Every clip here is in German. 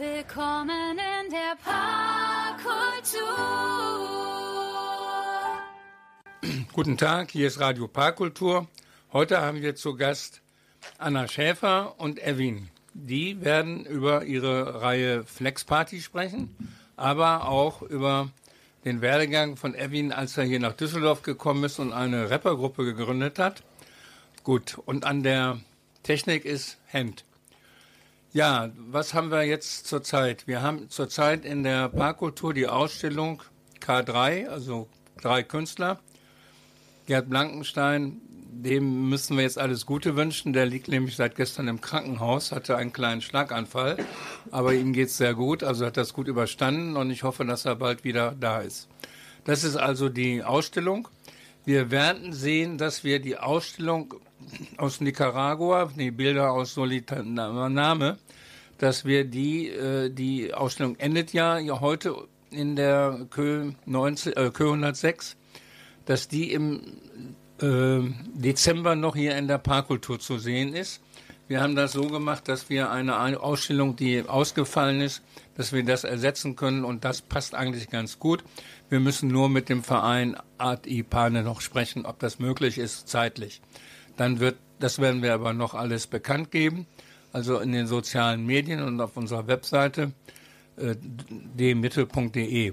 Willkommen in der Parkkultur. Guten Tag, hier ist Radio Parkkultur. Heute haben wir zu Gast Anna Schäfer und Erwin. Die werden über ihre Reihe Flex Party sprechen, aber auch über den Werdegang von Erwin, als er hier nach Düsseldorf gekommen ist und eine Rappergruppe gegründet hat. Gut, und an der Technik ist Hemd. Ja, was haben wir jetzt zurzeit? Wir haben zurzeit in der Parkkultur die Ausstellung K3, also drei Künstler. Gerd Blankenstein, dem müssen wir jetzt alles Gute wünschen. Der liegt nämlich seit gestern im Krankenhaus, hatte einen kleinen Schlaganfall, aber ihm geht's sehr gut, also hat das gut überstanden und ich hoffe, dass er bald wieder da ist. Das ist also die Ausstellung. Wir werden sehen, dass wir die Ausstellung aus Nicaragua, die Bilder aus Solitaname, dass wir die, äh, die Ausstellung endet ja, ja heute in der Kö, 19, äh, Kö 106, dass die im äh, Dezember noch hier in der Parkkultur zu sehen ist. Wir haben das so gemacht, dass wir eine Ausstellung, die ausgefallen ist, dass wir das ersetzen können und das passt eigentlich ganz gut. Wir müssen nur mit dem Verein Art Ipane noch sprechen, ob das möglich ist zeitlich. Dann wird, das werden wir aber noch alles bekannt geben, also in den sozialen Medien und auf unserer Webseite äh, dmittel.de.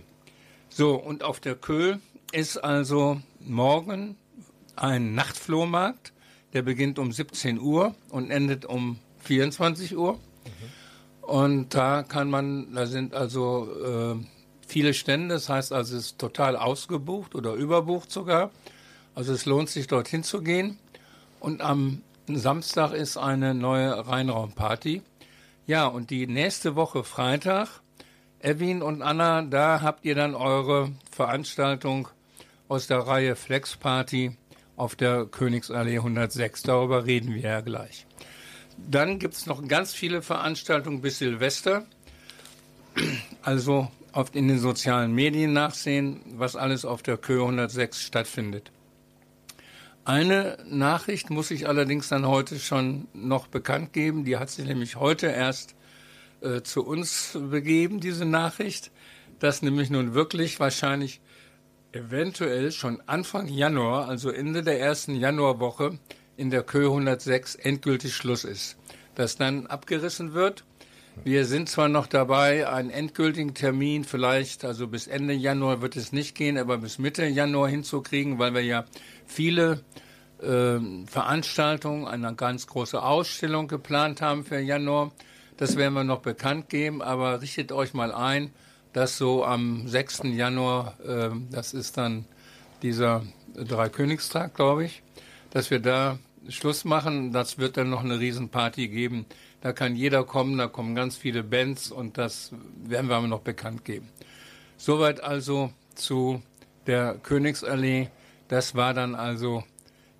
So, und auf der Köhl ist also morgen ein Nachtflohmarkt, der beginnt um 17 Uhr und endet um 24 Uhr. Mhm. Und da kann man, da sind also äh, viele Stände, das heißt also es ist total ausgebucht oder überbucht sogar. Also es lohnt sich dorthin zu gehen. Und am Samstag ist eine neue Rheinraumparty. Ja, und die nächste Woche Freitag, Evin und Anna, da habt ihr dann eure Veranstaltung aus der Reihe Flex Party auf der Königsallee 106. Darüber reden wir ja gleich. Dann gibt es noch ganz viele Veranstaltungen bis Silvester. Also oft in den sozialen Medien nachsehen, was alles auf der Kö 106 stattfindet. Eine Nachricht muss ich allerdings dann heute schon noch bekannt geben. Die hat sich nämlich heute erst äh, zu uns begeben, diese Nachricht, dass nämlich nun wirklich wahrscheinlich eventuell schon Anfang Januar, also Ende der ersten Januarwoche, in der Kö 106 endgültig Schluss ist. Dass dann abgerissen wird. Wir sind zwar noch dabei, einen endgültigen Termin vielleicht, also bis Ende Januar wird es nicht gehen, aber bis Mitte Januar hinzukriegen, weil wir ja viele äh, Veranstaltungen, eine ganz große Ausstellung geplant haben für Januar. Das werden wir noch bekannt geben, aber richtet euch mal ein, dass so am 6. Januar, äh, das ist dann dieser Dreikönigstag, glaube ich, dass wir da Schluss machen. Das wird dann noch eine Riesenparty geben. Da kann jeder kommen, da kommen ganz viele Bands und das werden wir noch bekannt geben. Soweit also zu der Königsallee. Das war dann also,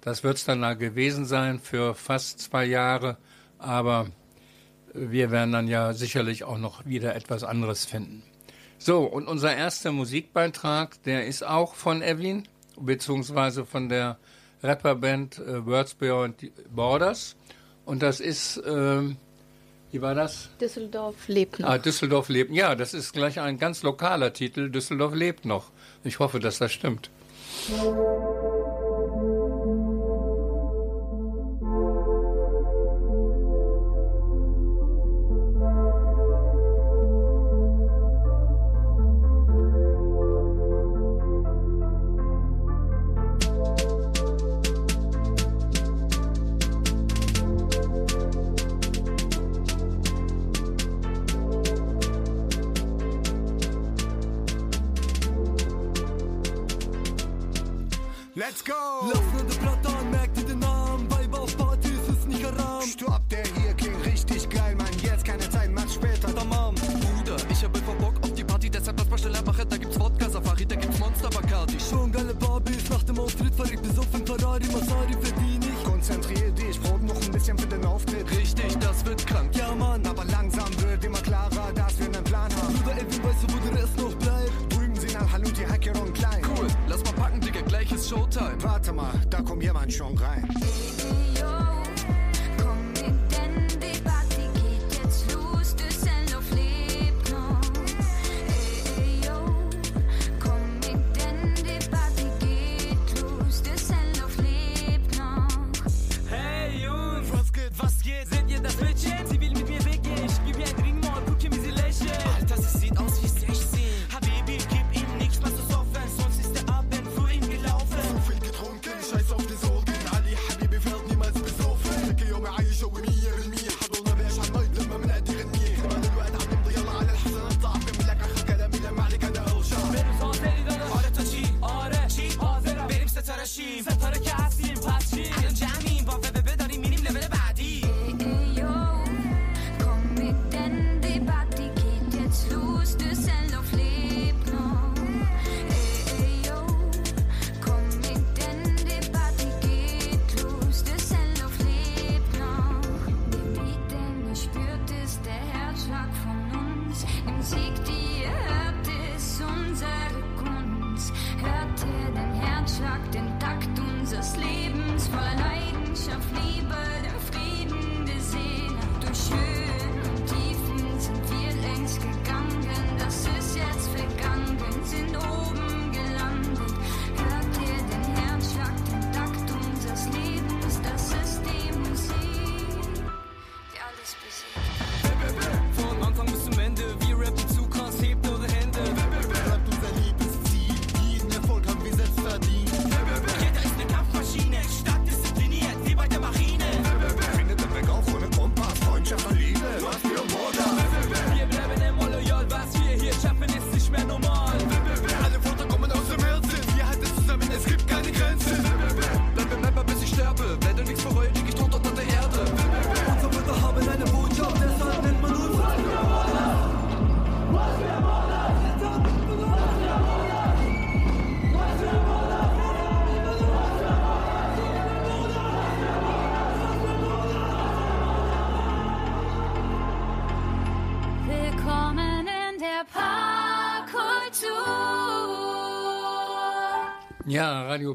das wird es dann da gewesen sein für fast zwei Jahre, aber wir werden dann ja sicherlich auch noch wieder etwas anderes finden. So, und unser erster Musikbeitrag, der ist auch von Evin, beziehungsweise von der Rapperband äh, Words Beyond Borders. Und das ist, ähm, wie war das? Düsseldorf lebt noch. Ah, Düsseldorf lebt. Ja, das ist gleich ein ganz lokaler Titel. Düsseldorf lebt noch. Ich hoffe, dass das stimmt. Thank you.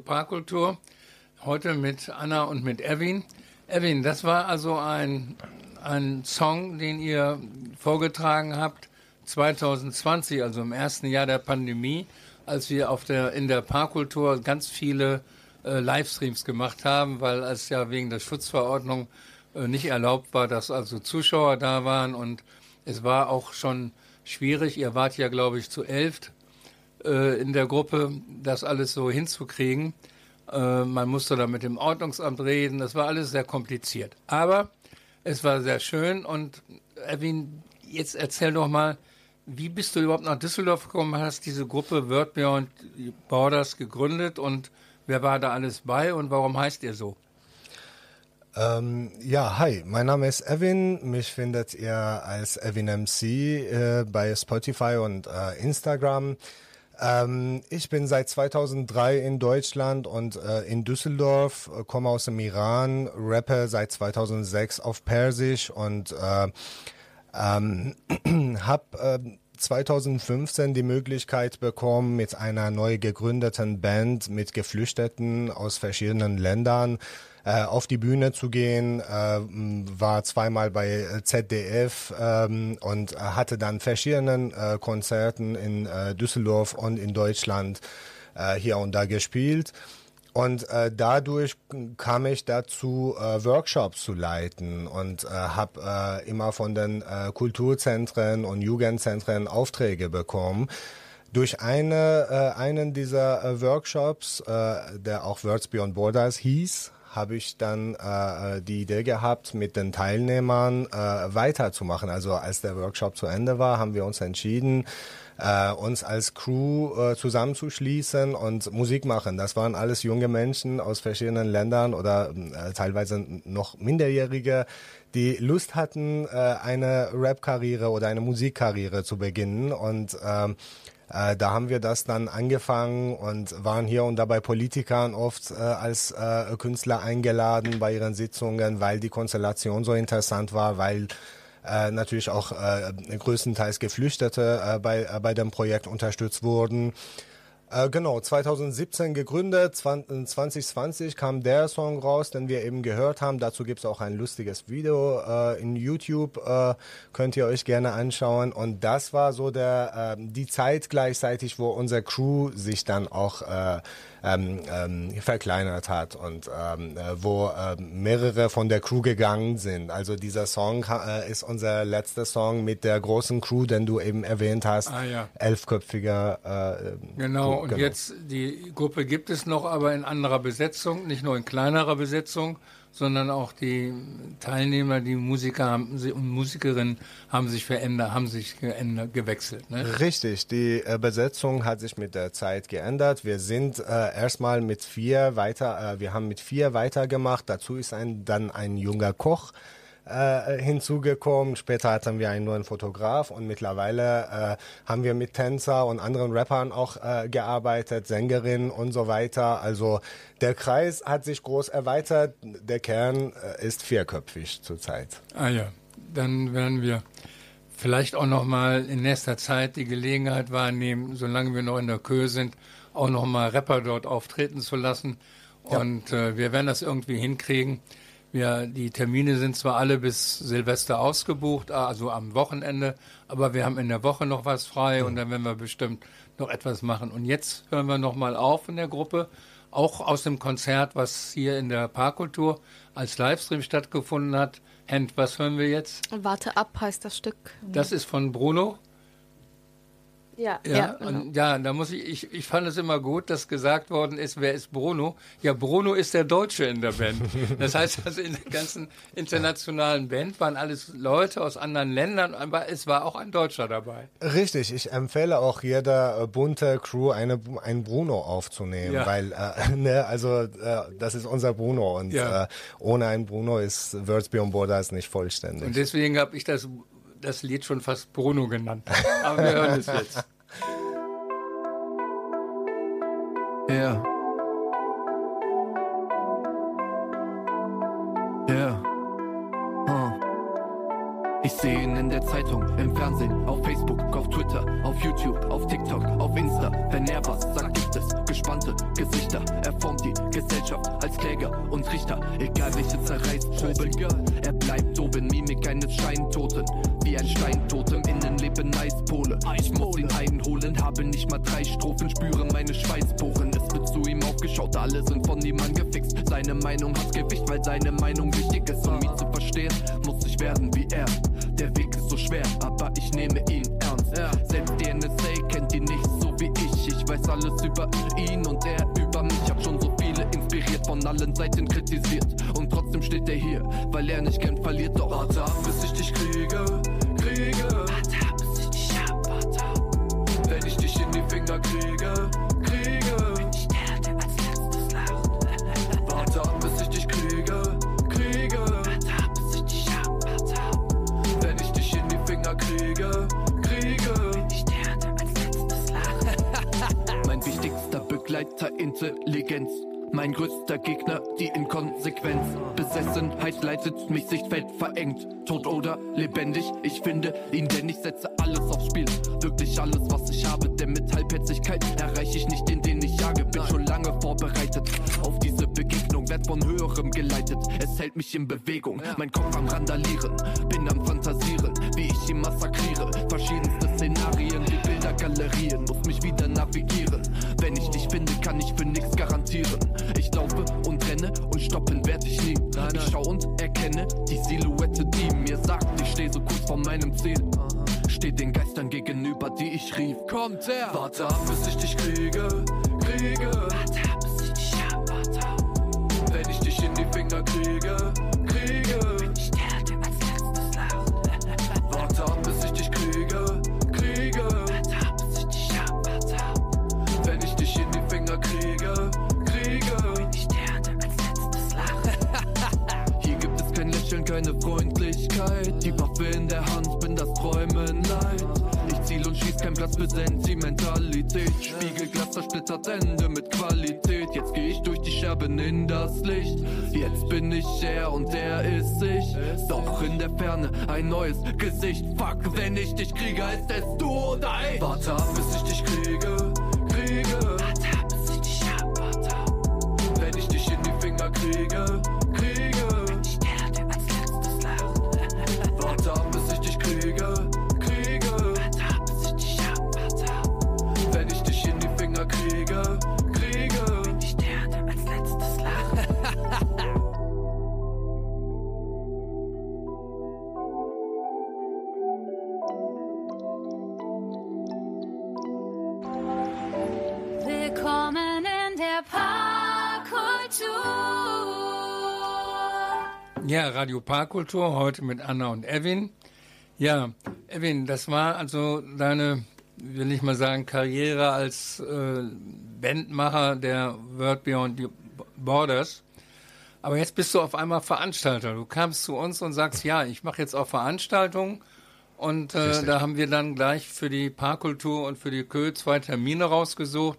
Parkkultur. Heute mit Anna und mit Erwin. Erwin, das war also ein, ein Song, den ihr vorgetragen habt 2020, also im ersten Jahr der Pandemie, als wir auf der, in der Parkkultur ganz viele äh, Livestreams gemacht haben, weil es ja wegen der Schutzverordnung äh, nicht erlaubt war, dass also Zuschauer da waren und es war auch schon schwierig. Ihr wart ja, glaube ich, zu elft äh, in der Gruppe, das alles so hinzukriegen. Äh, man musste da mit dem Ordnungsamt reden. Das war alles sehr kompliziert. Aber es war sehr schön. Und Erwin, jetzt erzähl doch mal, wie bist du überhaupt nach Düsseldorf gekommen? Hast diese Gruppe Word Beyond Borders gegründet und wer war da alles bei und warum heißt ihr so? Ähm, ja, hi, mein Name ist Evan. Mich findet ihr als Evan MC äh, bei Spotify und äh, Instagram. Ähm, ich bin seit 2003 in Deutschland und äh, in Düsseldorf, äh, komme aus dem Iran, rappe seit 2006 auf Persisch und äh, ähm, habe äh, 2015 die Möglichkeit bekommen, mit einer neu gegründeten Band mit Geflüchteten aus verschiedenen Ländern äh, auf die Bühne zu gehen, äh, war zweimal bei äh, ZDF ähm, und hatte dann verschiedenen äh, Konzerten in äh, Düsseldorf und in Deutschland äh, hier und da gespielt. Und äh, dadurch kam ich dazu, äh, Workshops zu leiten und äh, habe äh, immer von den äh, Kulturzentren und Jugendzentren Aufträge bekommen. Durch eine, äh, einen dieser äh, Workshops, äh, der auch Words Beyond Borders hieß, habe ich dann äh, die Idee gehabt, mit den Teilnehmern äh, weiterzumachen. Also als der Workshop zu Ende war, haben wir uns entschieden, äh, uns als Crew äh, zusammenzuschließen und Musik machen. Das waren alles junge Menschen aus verschiedenen Ländern oder äh, teilweise noch Minderjährige, die Lust hatten, äh, eine Rap-Karriere oder eine Musikkarriere zu beginnen und ähm, äh, da haben wir das dann angefangen und waren hier und da bei Politikern oft äh, als äh, Künstler eingeladen bei ihren Sitzungen, weil die Konstellation so interessant war, weil äh, natürlich auch äh, größtenteils Geflüchtete äh, bei, äh, bei dem Projekt unterstützt wurden. Äh, genau, 2017 gegründet, 20, 2020 kam der Song raus, den wir eben gehört haben. Dazu gibt's auch ein lustiges Video äh, in YouTube, äh, könnt ihr euch gerne anschauen. Und das war so der äh, die Zeit gleichzeitig, wo unser Crew sich dann auch äh, ähm, ähm, verkleinert hat und ähm, äh, wo äh, mehrere von der Crew gegangen sind. Also dieser Song äh, ist unser letzter Song mit der großen Crew, den du eben erwähnt hast. Ah, ja. Elfköpfiger. Äh, Genau, Crew, und jetzt, die Gruppe gibt es noch, aber in anderer Besetzung, nicht nur in kleinerer Besetzung, sondern auch die Teilnehmer, die Musiker haben, sie- und Musikerinnen haben sich verändert, haben sich geändert, gewechselt. Ne? Richtig, die äh, Besetzung hat sich mit der Zeit geändert. Wir sind äh, erstmal mit vier weiter, äh, wir haben mit vier weitergemacht. Dazu ist ein, dann ein junger Koch äh, hinzugekommen. Später hatten wir einen neuen Fotograf und mittlerweile äh, haben wir mit Tänzer und anderen Rappern auch äh, gearbeitet, Sängerinnen und so weiter. Also der Kreis hat sich groß erweitert. Der Kern äh, ist vierköpfig zurzeit. Ah ja, dann werden wir vielleicht auch noch mal in nächster Zeit die Gelegenheit wahrnehmen, solange wir noch in der Köhe sind, auch noch mal Rapper dort auftreten zu lassen. Und äh, wir werden das irgendwie hinkriegen. Wir, die Termine sind zwar alle bis Silvester ausgebucht, also am Wochenende, aber wir haben in der Woche noch was frei und dann werden wir bestimmt noch etwas machen. Und jetzt hören wir noch mal auf in der Gruppe, auch aus dem Konzert, was hier in der Parkkultur als Livestream stattgefunden hat. Hent, was hören wir jetzt? Warte ab heißt das Stück. Das ist von Bruno. Ja, Ja, ja, genau. und ja, da muss ich, ich, ich fand es immer gut, dass gesagt worden ist, wer ist Bruno? Ja, Bruno ist der Deutsche in der Band. Das heißt, also in der ganzen internationalen Band waren alles Leute aus anderen Ländern, aber es war auch ein Deutscher dabei. Richtig, ich empfehle auch jeder äh, bunte Crew eine, ein Bruno aufzunehmen, Ja. weil äh, ne, also äh, das ist unser Bruno und Ja. äh, ohne einen Bruno ist Words Beyond Borders nicht vollständig. Und deswegen habe ich das, das Lied schon fast Bruno genannt. Aber wir hören es jetzt. Yeah. Ich sehe ihn in der Zeitung, im Fernsehen, auf Facebook, auf Twitter, auf YouTube, auf TikTok, auf Insta. Wenn er was sagt, gibt es gespannte Gesichter. Er formt die Gesellschaft als Kläger und Richter. Egal welche Zerreißproben. Er bleibt oben, Mimik eines Scheintoten. Wie ein Steintot im Innenleben Eispole. Ich muss ihn einholen, habe nicht mal drei Strophen, spüre meine Schweißporen. Es wird zu ihm aufgeschaut, alle sind von ihm angefixt. Seine Meinung hat Gewicht, weil seine Meinung wichtig ist. Um ihn zu verstehen, muss ich werden wie er. Der Weg ist so schwer, aber ich nehme ihn ernst. Selbst die NSA kennt ihn nicht so wie ich. Ich weiß alles über ihn und er über mich. Hab schon so viele inspiriert, von allen Seiten kritisiert. Und trotzdem steht er hier, weil er nicht gern verliert. Doch warte ab, bis ich dich kriege, kriege. Warte ab, bis ich dich hab, warte ab. Wenn ich dich in die Finger kriege. Finger kriege, kriege. Ich der als letztes lacht. mein wichtigster Begleiter, Intelligenz. Mein größter Gegner, die Inkonsequenz. Besessenheit leitet mich, Sichtfeld verengt. Tot oder lebendig, ich finde ihn, denn ich setze alles aufs Spiel. Wirklich alles, was ich habe, denn mit Halbherzigkeit erreiche ich nicht den, den ich jage. Bin schon lange vorbereitet auf diese Begegnung, werd von höherem geleitet. Es hält mich in Bewegung, mein Kopf am Randalieren. Bin am Fantasieren, ich ihn massakriere. Verschiedenste Szenarien wie Bildergalerien, muss mich wieder navigieren. Wenn ich dich finde, kann ich für nichts garantieren. Ich laufe und renne und stoppen werd ich nie. Ich schau und erkenne die Silhouette, die mir sagt, ich stehe so kurz vor meinem Ziel. Steh den Geistern gegenüber, die ich rief. Kommt her! Warte ab, bis ich dich kriege, kriege. Warte ab, bis ich dich hab, warte ab. Wenn ich dich in die Finger kriege, kriege. Ab, bis ich dich kriege, kriege. Warte ab, bis ich dich hab, warte ab. Wenn ich dich in die Finger kriege, kriege. Bin ich der, der als letztes lacht. Hier gibt es kein Lächeln, keine Freundlichkeit. Die Waffe in der Hand, bin das Träumen leid. Kein Platz für Sentimentalität. Spiegelglas zersplittert Ende mit Qualität. Jetzt geh ich durch die Scherben in das Licht. Jetzt bin ich er und er ist ich. Doch in der Ferne ein neues Gesicht. Fuck, wenn ich dich kriege, ist es du oder ich. Warte ab, bis ich dich kriege, kriege. Radio Parkkultur, heute mit Anna und Evin. Ja, Evin, das war also deine, will ich mal sagen, Karriere als äh, Bandmacher der World Beyond the Borders. Aber jetzt bist du auf einmal Veranstalter. Du kamst zu uns und sagst, ja, ich mache jetzt auch Veranstaltungen. Und äh, da haben wir dann gleich für die Parkkultur und für die Kö zwei Termine rausgesucht.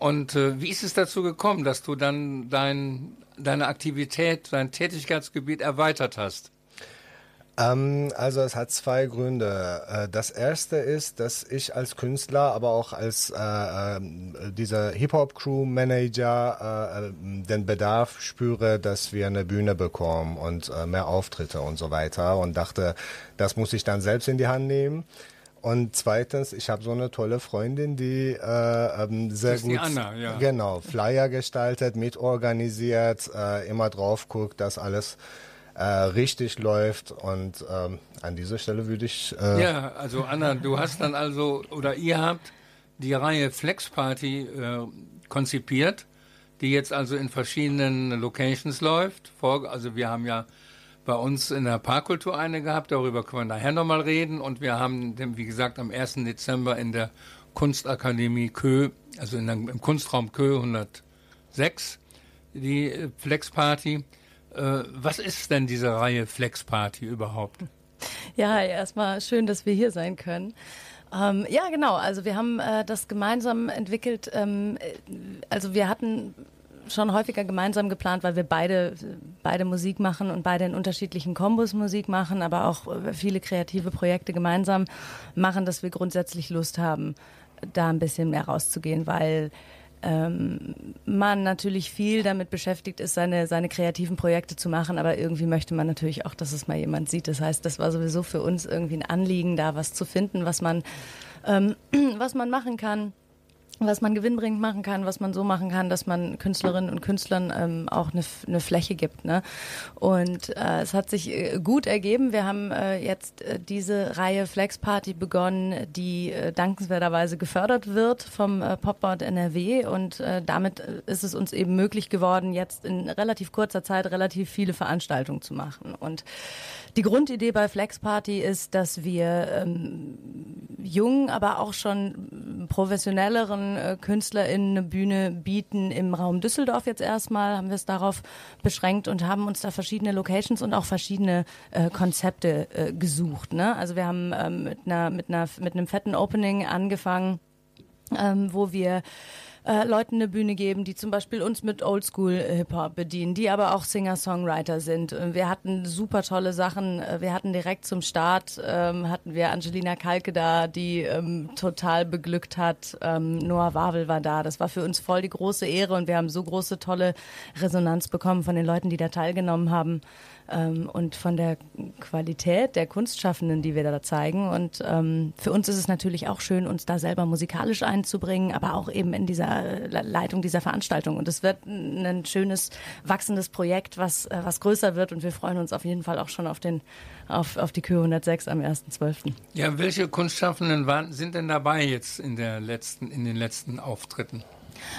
Und äh, wie ist es dazu gekommen, dass du dann dein, deine Aktivität, dein Tätigkeitsgebiet erweitert hast? Ähm, also es hat zwei Gründe. Äh, das erste ist, dass ich als Künstler, aber auch als äh, äh, dieser Hip-Hop-Crew-Manager äh, den Bedarf spüre, dass wir eine Bühne bekommen und äh, mehr Auftritte und so weiter und dachte, das muss ich dann selbst in die Hand nehmen. Und zweitens, ich habe so eine tolle Freundin, die äh, ähm, sehr Das ist gut die Anna, ja. genau Flyer gestaltet, mitorganisiert, äh, immer drauf guckt, dass alles äh, richtig läuft. Und ähm, an dieser Stelle würde ich äh, Ja, also Anna, du hast dann also, oder ihr habt die Reihe Flex Party äh, konzipiert, die jetzt also in verschiedenen Locations läuft. Vor, also wir haben ja bei uns in der Parkkultur eine gehabt, darüber können wir nachher nochmal reden. Und wir haben, wie gesagt, am 1. Dezember in der Kunstakademie Kö, also in der, im Kunstraum Kö 106, die äh, Flex Party. Äh, was ist denn diese Reihe Flex Party überhaupt? Ja, erstmal schön, dass wir hier sein können. Ähm, ja, genau. Also wir haben äh, das gemeinsam entwickelt. Ähm, äh, also wir hatten schon häufiger gemeinsam geplant, weil wir beide beide Musik machen und beide in unterschiedlichen Kombos Musik machen, aber auch viele kreative Projekte gemeinsam machen, dass wir grundsätzlich Lust haben, da ein bisschen mehr rauszugehen, weil ähm, man natürlich viel damit beschäftigt ist, seine, seine kreativen Projekte zu machen, aber irgendwie möchte man natürlich auch, dass es mal jemand sieht. Das heißt, das war sowieso für uns irgendwie ein Anliegen, da was zu finden, was man, ähm, was man machen kann was man gewinnbringend machen kann, was man so machen kann, dass man Künstlerinnen und Künstlern ähm, auch eine, eine Fläche gibt. Ne? Und äh, es hat sich äh, gut ergeben. Wir haben äh, jetzt äh, diese Reihe Flex Party begonnen, die äh, dankenswerterweise gefördert wird vom äh, Popboard NRW und äh, damit äh, ist es uns eben möglich geworden, jetzt in relativ kurzer Zeit relativ viele Veranstaltungen zu machen. Und die Grundidee bei Flex Party ist, dass wir ähm, jungen, aber auch schon professionelleren äh, KünstlerInnen eine Bühne bieten im Raum Düsseldorf jetzt erstmal, haben wir es darauf beschränkt und haben uns da verschiedene Locations und auch verschiedene äh, Konzepte äh, gesucht. Ne? Also wir haben ähm, mit, einer, mit, einer, mit einem fetten Opening angefangen, ähm, wo wir äh, Leuten eine Bühne geben, die zum Beispiel uns mit Oldschool-Hip-Hop bedienen, die aber auch Singer-Songwriter sind. Und Wir hatten super tolle Sachen. Äh, Wir hatten direkt zum Start, ähm, hatten wir Angelina Kalke da, die ähm, total beglückt hat. Ähm, Noah Wawel war da. Das war für uns voll die große Ehre und wir haben so große, tolle Resonanz bekommen von den Leuten, die da teilgenommen haben und von der Qualität der Kunstschaffenden, die wir da zeigen. Und ähm, für uns ist es natürlich auch schön, uns da selber musikalisch einzubringen, aber auch eben in dieser Le- Leitung dieser Veranstaltung. Und es wird ein schönes, wachsendes Projekt, was, äh, was größer wird. Und wir freuen uns auf jeden Fall auch schon auf, den, auf, auf die Kür 106 am 1.12. Ja, welche Kunstschaffenden waren, sind denn dabei jetzt in, der letzten, in den letzten Auftritten?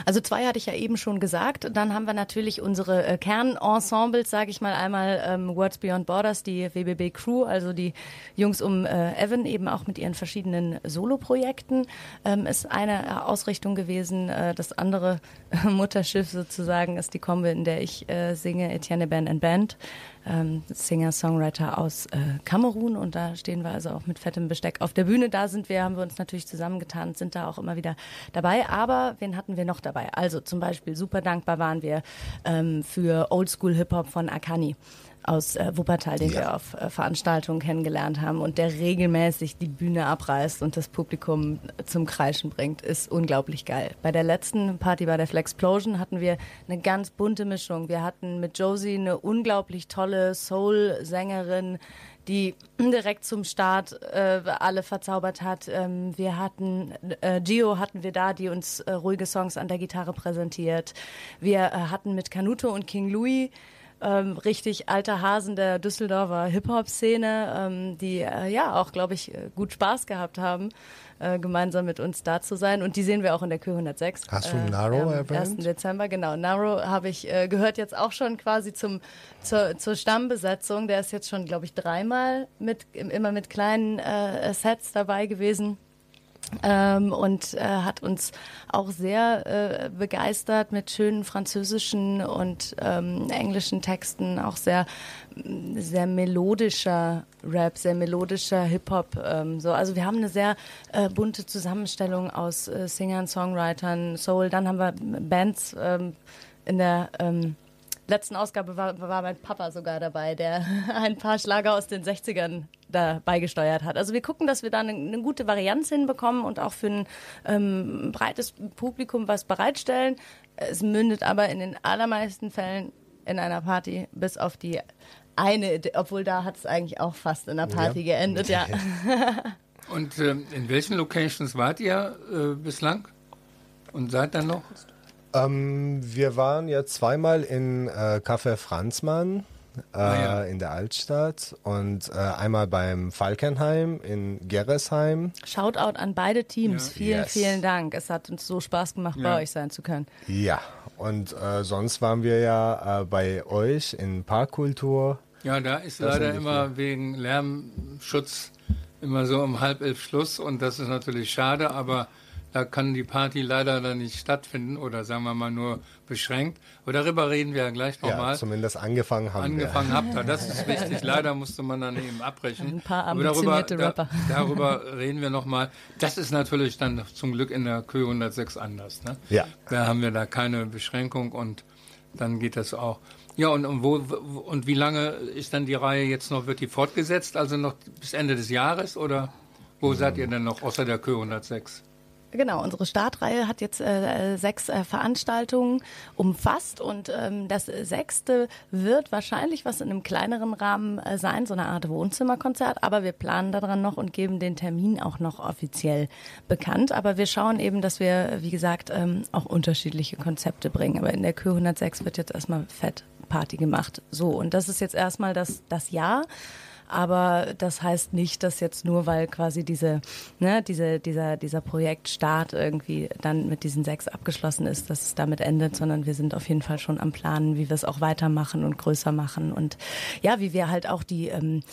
Also zwei hatte ich ja eben schon gesagt. Dann haben wir natürlich unsere äh, Kernensembles, sage ich mal einmal ähm, Words Beyond Borders, die WBB Crew, also die Jungs um äh, Evan eben auch mit ihren verschiedenen Soloprojekten ähm, ist eine äh, Ausrichtung gewesen. Äh, das andere Mutterschiff sozusagen ist die Kombi, in der ich äh, singe, Etienne Band and Band. Ähm, Singer-Songwriter aus äh, Kamerun und da stehen wir also auch mit fettem Besteck auf der Bühne. Da sind wir, haben wir uns natürlich zusammengetan, sind da auch immer wieder dabei. Aber wen hatten wir noch dabei? Also zum Beispiel super dankbar waren wir ähm, für Oldschool Hip-Hop von Akani aus äh, Wuppertal, den wir auf äh, Veranstaltungen kennengelernt haben und der regelmäßig die Bühne abreißt und das Publikum zum Kreischen bringt, ist unglaublich geil. Bei der letzten Party bei der Flexplosion hatten wir eine ganz bunte Mischung. Wir hatten mit Josie eine unglaublich tolle Soul-Sängerin, die direkt zum Start äh, alle verzaubert hat. Ähm, wir hatten äh, Gio hatten wir da, die uns äh, ruhige Songs an der Gitarre präsentiert. Wir äh, hatten mit Canuto und King Louis ähm, richtig alter Hasen der Düsseldorfer Hip-Hop-Szene, ähm, die äh, ja auch, glaube ich, äh, gut Spaß gehabt haben, äh, gemeinsam mit uns da zu sein. Und die sehen wir auch in der Kür 106. Hast du äh, Naro am erwähnt? 1. Dezember, genau. Naro habe ich äh, gehört jetzt auch schon quasi zum, zur, zur Stammbesetzung. Der ist jetzt schon, glaube ich, dreimal mit, immer mit kleinen äh, Sets dabei gewesen. Ähm, und äh, hat uns auch sehr äh, begeistert mit schönen französischen und ähm, englischen Texten, auch sehr sehr melodischer Rap, sehr melodischer Hip-Hop. Ähm, so. Also wir haben eine sehr äh, bunte Zusammenstellung aus äh, Singern, Songwritern, Soul. Dann haben wir Bands ähm, in der ähm, letzten Ausgabe war, war mein Papa sogar dabei, der ein paar Schlager aus den 60ern da beigesteuert hat. Also wir gucken, dass wir da eine, eine gute Varianz hinbekommen und auch für ein ähm, breites Publikum was bereitstellen. Es mündet aber in den allermeisten Fällen in einer Party, bis auf die eine, obwohl da hat es eigentlich auch fast in einer Party Ja. geendet, ja. Und ähm, in welchen Locations wart ihr äh, bislang? Und seid dann noch? Ähm, wir waren jetzt zweimal in äh, Café Franzmann äh, ja. in der Altstadt und äh, einmal beim Falkenheim in Gerresheim. Shoutout an beide Teams. Ja. Vielen, Yes. vielen Dank. Es hat uns so Spaß gemacht, Ja. bei euch sein zu können. Ja, und äh, sonst waren wir ja äh, bei euch in Parkkultur. Ja, da ist Das leider immer wegen Lärmschutz immer so um halb elf Schluss und das ist natürlich schade, aber da kann die Party leider dann nicht stattfinden oder sagen wir mal nur beschränkt. Aber darüber reden wir ja gleich Ja, nochmal. zumindest angefangen haben Angefangen habt ihr, das ist richtig. Leider musste man dann eben abbrechen. Ein paar Aber darüber, ambitionierte Rapper. darüber reden wir nochmal. Das ist natürlich dann zum Glück in der Kö 106 anders. Ne? Ja. Da haben wir da keine Beschränkung und dann geht das auch. Ja, und, und, wo, wo- und wie lange ist dann die Reihe jetzt noch, wird die fortgesetzt? Also noch bis Ende des Jahres oder wo seid ihr denn noch außer der Kö 106? Genau, unsere Startreihe hat jetzt äh, sechs äh, Veranstaltungen umfasst und ähm, das sechste wird wahrscheinlich was in einem kleineren Rahmen äh, sein, so eine Art Wohnzimmerkonzert, aber wir planen daran noch und geben den Termin auch noch offiziell bekannt. Aber wir schauen eben, dass wir, wie gesagt, ähm, auch unterschiedliche Konzepte bringen. Aber in der Kö 106 wird jetzt erstmal fett Party gemacht. So, und das ist jetzt erstmal das, das Jahr. Aber das heißt nicht, dass jetzt nur, weil quasi diese, ne, diese, dieser, dieser Projektstart irgendwie dann mit diesen sechs abgeschlossen ist, dass es damit endet, sondern wir sind auf jeden Fall schon am Planen, wie wir es auch weitermachen und größer machen. Und ja, wie wir halt auch die, ähm,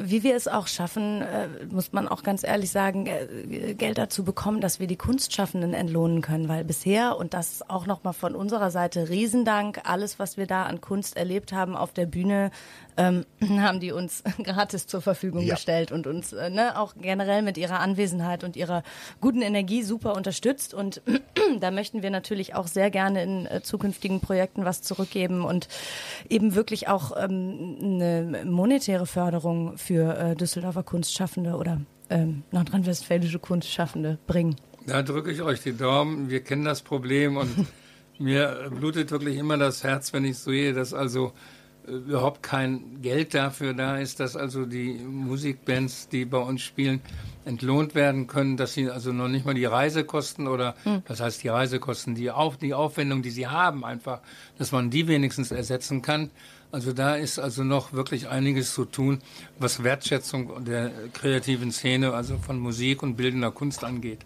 wie wir es auch schaffen, äh, muss man auch ganz ehrlich sagen, äh, Geld dazu bekommen, dass wir die Kunstschaffenden entlohnen können, weil bisher, und das ist auch nochmal von unserer Seite Riesendank, alles, was wir da an Kunst erlebt haben auf der Bühne, ähm, haben die uns gratis zur Verfügung Ja. gestellt und uns äh, ne, auch generell mit ihrer Anwesenheit und ihrer guten Energie super unterstützt. Und da möchten wir natürlich auch sehr gerne in äh, zukünftigen Projekten was zurückgeben und eben wirklich auch ähm, eine monetäre Förderung für äh, Düsseldorfer Kunstschaffende oder ähm, nordrhein-westfälische Kunstschaffende bringen. Da drücke ich euch die Daumen. Wir kennen das Problem und mir blutet wirklich immer das Herz, wenn ich sehe, dass also äh, überhaupt kein Geld dafür da ist, dass also die Musikbands, die bei uns spielen, entlohnt werden können, dass sie also noch nicht mal die Reisekosten oder das heißt die Reisekosten, die, Auf, die Aufwendung, die sie haben, einfach, dass man die wenigstens ersetzen kann. Also da ist also noch wirklich einiges zu tun, was Wertschätzung der kreativen Szene, also von Musik und bildender Kunst angeht.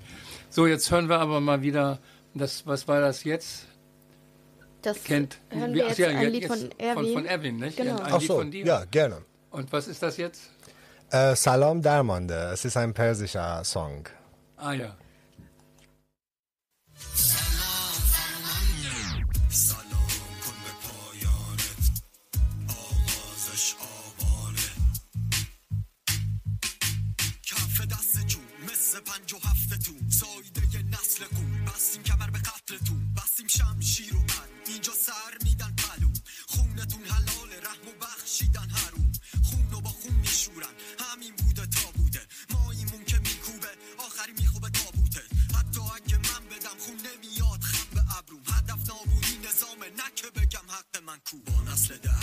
So, jetzt hören wir aber mal wieder, das, was war das jetzt? Das Kennt hören wie- wir ach jetzt ja, ein jetzt- Lied von Erwin. Von, von Erwin, nicht? Genau. Ein Ach Lied so, von dir. ja, gerne. Und was ist das jetzt? Äh, Salam Dermande, es ist ein persischer Song. Ah ja. کو با نسل ده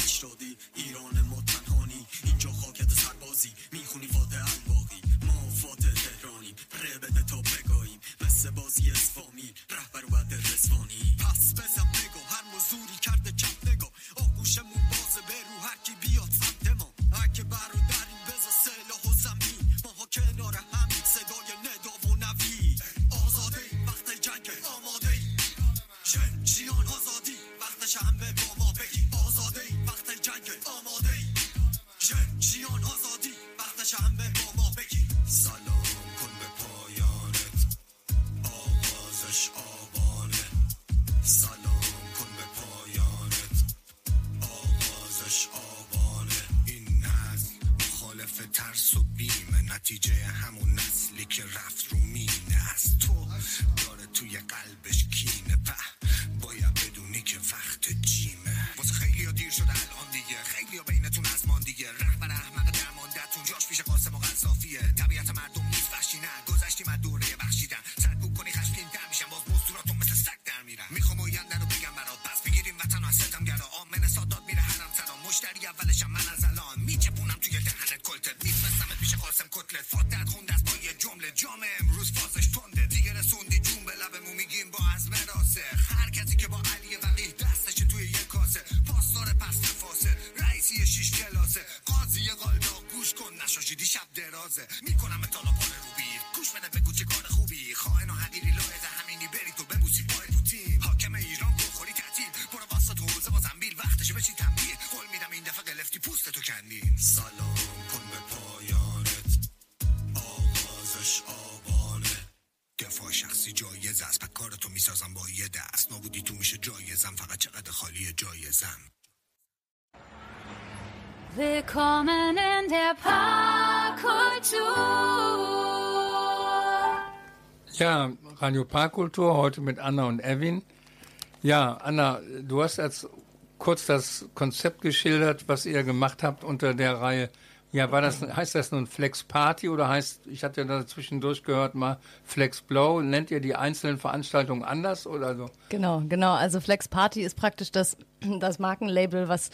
درازه. می‌کنم تالا پاره رو بیر. گوش بده بگو چه کار خوبی. خائن و حقیری لایق همینی بری تو ببوسی پای پوتین حاکم ایران بخوری تعطیل. برو واسه تو حوزه با زنبیل. وقتشه بشی تنبیه. قول میدم این دفعه گلفتی پوست تو کندی سلام کن به پایانت. آغازش آبانه. دفاع شخصی جایز است. پک کارتو می‌سازم با یه دست. نابودی تو میشه جایزم. فقط چقدر خالی جایزم. Willkommen in der Parkkultur. Ja, Radio Parkkultur, heute mit Anna und Erwin. Ja, Anna, du hast jetzt kurz das Konzept geschildert, was ihr gemacht habt unter der Reihe. Ja, war das, heißt das nun Flex Party oder heißt, ich hatte ja da zwischendurch gehört mal Flex Blow. Nennt ihr die einzelnen Veranstaltungen anders oder so? Genau, genau. Also Flex Party ist praktisch das, das Markenlabel, was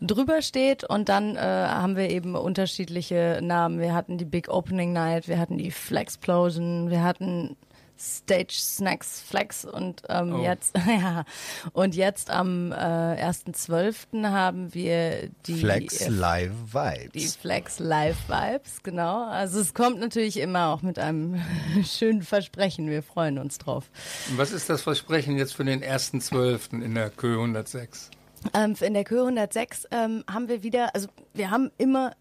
drüber steht. Und dann äh, haben wir eben unterschiedliche Namen. Wir hatten die Big Opening Night, wir hatten die Flexplosion, wir hatten Stage Snacks Flex und ähm, Oh. jetzt ja und jetzt am äh, 1.12. haben wir die Flex Live die Vibes. Flex Live Vibes, genau. Also es kommt natürlich immer auch mit einem schönen Versprechen. Wir freuen uns drauf. Und was ist das Versprechen jetzt für den ersten Zwölften in der Kö 106? Ähm, in der Kö 106 ähm, haben wir wieder, also wir haben immer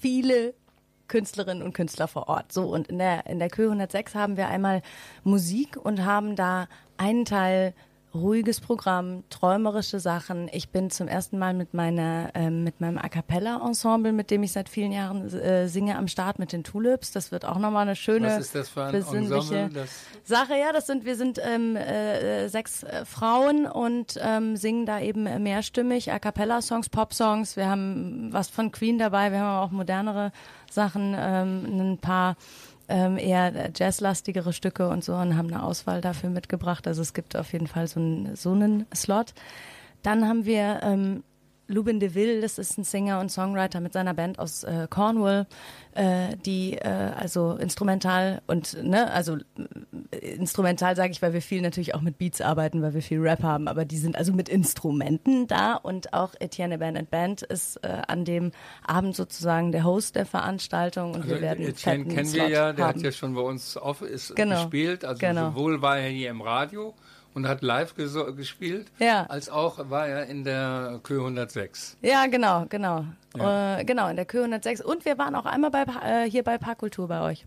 viele Künstlerinnen und Künstler vor Ort. So, und in der, in der Kö 106 haben wir einmal Musik und haben da einen Teil ruhiges Programm, träumerische Sachen. Ich bin zum ersten Mal mit meiner, ähm, mit meinem A cappella Ensemble, mit dem ich seit vielen Jahren äh, singe, am Start mit den Tulips. Das wird auch nochmal eine schöne, Was ist das für ein besinnliche Ensemble? Das- Sache. Ja, das sind, wir sind ähm, äh, sechs äh, Frauen und ähm, singen da eben äh, mehrstimmig A cappella Songs, Pop-Songs. Wir haben was von Queen dabei. Wir haben aber auch modernere Sachen, ähm, ein paar ähm, eher jazzlastigere Stücke und so und haben eine Auswahl dafür mitgebracht. Also es gibt auf jeden Fall so einen, so einen Slot. Dann haben wir ähm, Lubin DeVille, das ist ein Singer und Songwriter mit seiner Band aus äh, Cornwall, äh, die äh, also instrumental und ne, also äh, instrumental sage ich, weil wir viel natürlich auch mit Beats arbeiten, weil wir viel Rap haben, aber die sind also mit Instrumenten da und auch Etienne Band and Band ist äh, an dem Abend sozusagen der Host der Veranstaltung und Also wir werden Etienne kennen wir Slot ja, der haben. hat ja schon bei uns auf, ist Genau. gespielt. Also Genau. sowohl war er hier im Radio und hat live gespielt, Ja. als auch war er in der Kö 106. Ja, genau, genau. Ja. Äh, genau, in der Kö 106. Und wir waren auch einmal bei, äh, hier bei Parkkultur bei euch.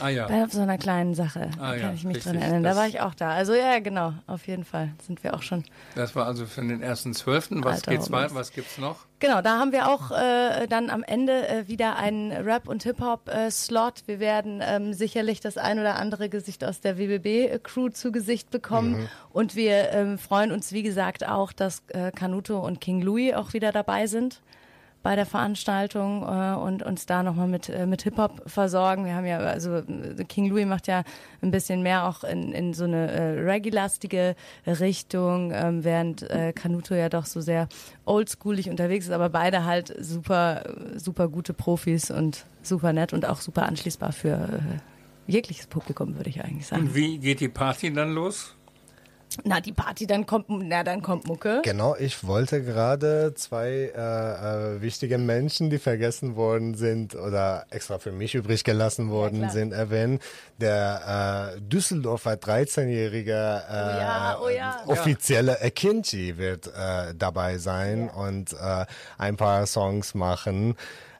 Ah ja. Bei so einer kleinen Sache. Ah, da ja, kann ich mich richtig. dran erinnern. Da war ich auch da. Also ja, genau, auf jeden Fall sind wir auch schon. Das war also für den ersten Zwölften. Was Alter, geht's Thomas. weiter? Was gibt's noch? Genau, da haben wir auch äh, dann am Ende äh, wieder einen Rap- und Hip-Hop-Slot. wir werden ähm, sicherlich das ein oder andere Gesicht aus der WBB-Crew zu Gesicht bekommen. Und wir ähm, freuen uns, wie gesagt, auch, dass äh, Canuto und King Louis auch wieder dabei sind bei der Veranstaltung äh, und uns da nochmal mit, äh, mit Hip-Hop versorgen. Wir haben ja, also äh, King Louis macht ja ein bisschen mehr auch in, in so eine äh, Reggae-lastige Richtung, ähm, während äh, Canuto ja doch so sehr oldschoolig unterwegs ist, aber beide halt super, super gute Profis und super nett und auch super anschließbar für äh, jegliches Publikum, würde ich eigentlich sagen. Und wie geht die Party dann los? Na, die Party, dann kommt, na, dann kommt Mucke. Genau, ich wollte gerade zwei äh, äh, wichtige Menschen, die vergessen worden sind oder extra für mich übrig gelassen worden klar. sind, erwähnen. Der äh, Düsseldorfer 13-jährige äh, Oh ja, oh ja. offizielle Akinci wird äh, dabei sein und äh, ein paar Songs machen.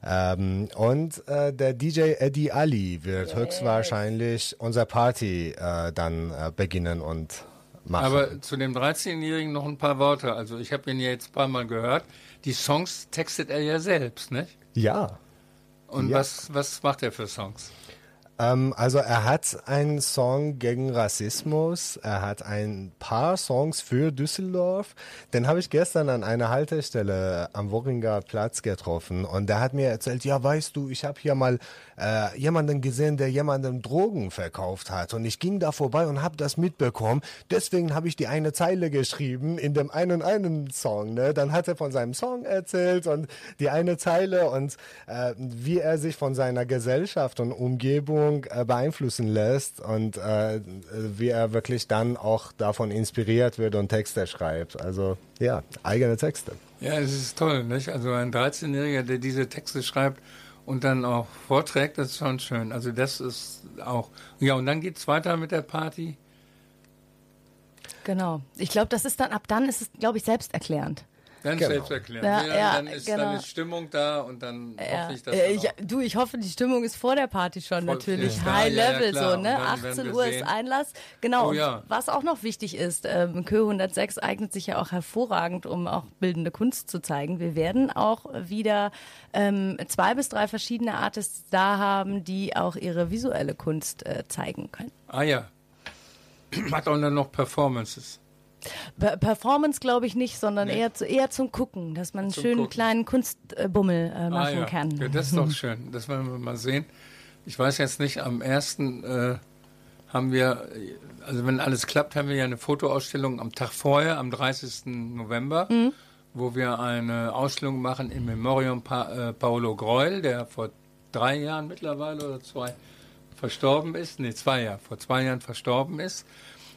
Ähm, und äh, der DJ Eddie Ali wird höchstwahrscheinlich unsere Party äh, dann äh, beginnen und machen. Aber zu dem 13-Jährigen noch ein paar Worte. Also ich habe ihn ja jetzt ein paar Mal gehört. Die Songs textet er ja selbst, nicht? ja. Und Ja. was, was macht er für Songs? Ähm, also er hat einen Song gegen Rassismus, er hat ein paar Songs für Düsseldorf. Den habe ich gestern an einer Haltestelle am Worringer Platz getroffen und der hat mir erzählt, ja weißt du, ich habe hier mal äh, jemanden gesehen, der jemandem Drogen verkauft hat und ich ging da vorbei und habe das mitbekommen. Deswegen habe ich die eine Zeile geschrieben in dem einen einen Song. Ne? Dann hat er von seinem Song erzählt und die eine Zeile und äh, wie er sich von seiner Gesellschaft und Umgebung äh, beeinflussen lässt und äh, wie er wirklich dann auch davon inspiriert wird und Texte schreibt. Also ja, eigene Texte. Ja, es ist toll, nicht? Also ein 13-Jähriger, der diese Texte schreibt und dann auch vorträgt, das ist schon schön. Also das ist auch. Ja, und dann geht es weiter mit der Party. Genau. Ich glaube, das ist dann, ab dann ist es, glaube ich, selbsterklärend. Dann Genau. selbsterklärend. Ja, Ja, ja, dann, ist, genau. dann ist Stimmung da und dann Ja. hoffe ich, dass Äh, ich, auch- du, ich hoffe, die Stimmung ist vor der Party schon Voll- natürlich. ja, High Level so, ne? dann werden 18 wir Uhr ist sehen. Einlass. Genau. Oh. Was auch noch wichtig ist, ähm, Kö 106 eignet sich ja auch hervorragend, um auch bildende Kunst zu zeigen. Wir werden auch wieder ähm, zwei bis drei verschiedene Artists da haben, die auch ihre visuelle Kunst äh, zeigen können. Ah ja. Hat auch dann noch Performances. Per Performance glaube ich nicht, sondern Nee. eher, zu, eher zum Gucken, dass man einen Zum schönen Gucken. kleinen Kunstbummel äh, machen ah, ja. kann. ja. Das ist doch schön. Das werden wir mal sehen. Ich weiß jetzt nicht, am 1. Äh, haben wir, also wenn alles klappt, haben wir ja eine Fotoausstellung am Tag vorher, am 30. November, Mhm. wo wir eine Ausstellung machen im Memorium pa äh, Paolo Greul, der vor drei Jahren mittlerweile oder zwei verstorben ist. Nee, zwei Jahre, vor zwei Jahren verstorben ist.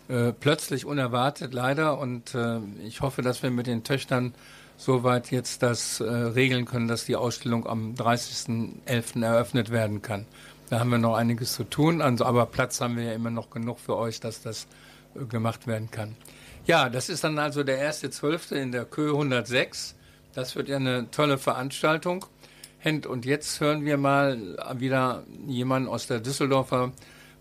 Äh, plötzlich unerwartet leider und äh, ich hoffe, dass wir mit den Töchtern soweit jetzt das äh, regeln können, dass die Ausstellung am 30.11. eröffnet werden kann. Da haben wir noch einiges zu tun, also, aber Platz haben wir ja immer noch genug für euch, dass das äh, gemacht werden kann. Ja, das ist dann also der 1.12. in der Kö 106. Das wird ja eine tolle Veranstaltung. Und jetzt hören wir mal wieder jemanden aus der Düsseldorfer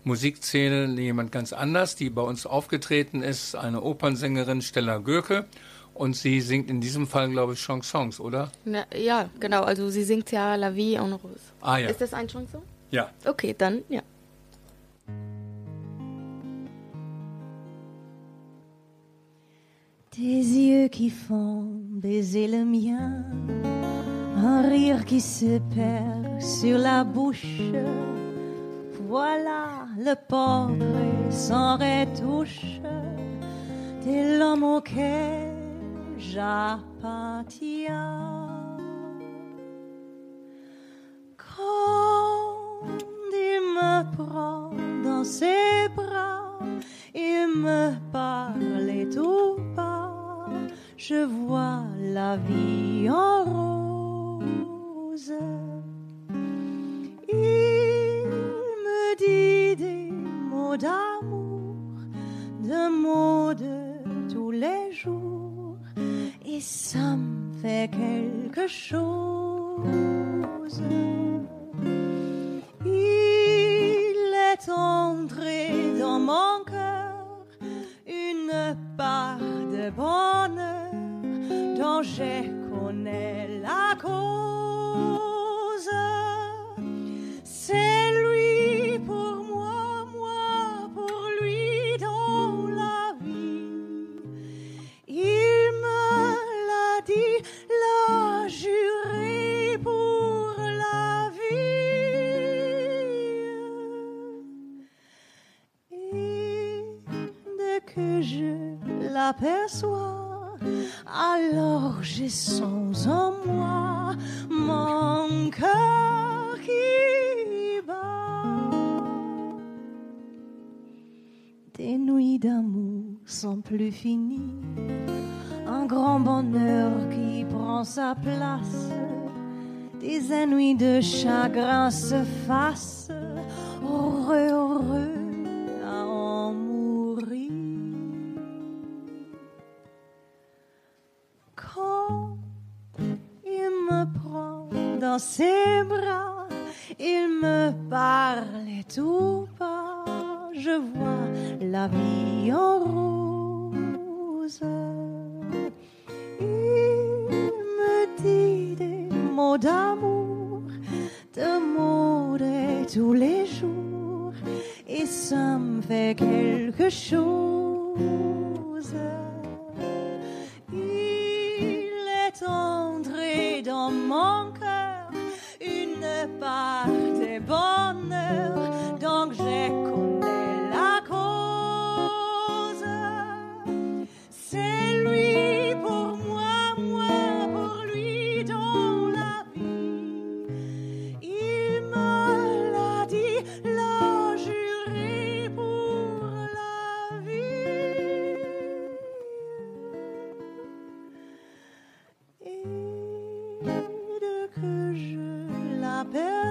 Musikszene, jemand ganz anders, die bei uns aufgetreten ist, eine Opernsängerin Stella Göke. Und sie singt in diesem Fall, glaube ich, Chansons, oder? Na, ja, genau. Also sie singt ja La Vie en Rose. Ah ja. Ist das ein Chanson? Ja. Okay, dann ja. Tes yeux qui font baiser le mien, un rire qui se perd sur la bouche. Voilà le portrait sans retouche de l'homme auquel j'appartiens. Quand il me prend dans ses bras, il me parle tout bas, je vois la vie en rose. Des mots d'amour, de mots de tous les jours, et ça me fait quelque chose. Il est entré dans mon cœur une part de bonheur dont je connais la cause. C'est lui pour moi, moi pour lui dans la vie. Il me l'a dit, l'a juré pour la vie. Et dès que je l'aperçois, alors je sens en moi mon cœur Nuits d'amour sont plus finies, un grand bonheur qui prend sa place. Des ennuis de chagrin se fassent, la vie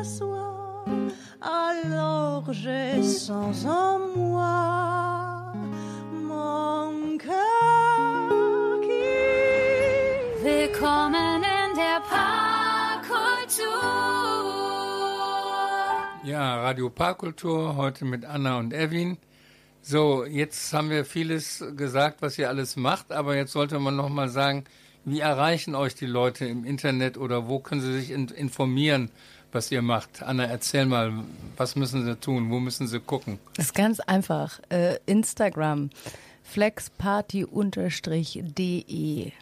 l'aperçois, alors je sens en moi mon cœur qui Willkommen in der Parkkultur. Ja, Radio Parkkultur, heute mit Anna und Erwin. So, jetzt haben wir vieles gesagt, was ihr alles macht, aber jetzt sollte man noch mal sagen, wie erreichen euch die Leute im Internet oder wo können sie sich in informieren, was ihr macht? Anna, erzähl mal, was müssen sie tun? Wo müssen sie gucken? Das ist ganz einfach. Äh, Instagram flexparty-de.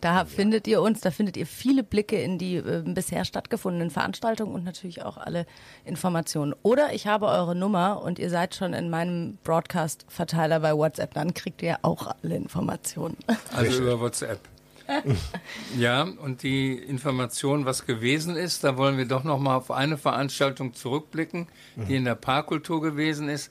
Da findet ihr uns, da findet ihr viele Blicke in die äh, bisher stattgefundenen Veranstaltungen und natürlich auch alle Informationen. Oder ich habe eure Nummer und ihr seid schon in meinem Broadcast-Verteiler bei WhatsApp, dann kriegt ihr auch alle Informationen. Also über WhatsApp. Ja, und die Information, was gewesen ist, da wollen wir doch noch mal auf eine Veranstaltung zurückblicken, die in der Parkkultur gewesen ist.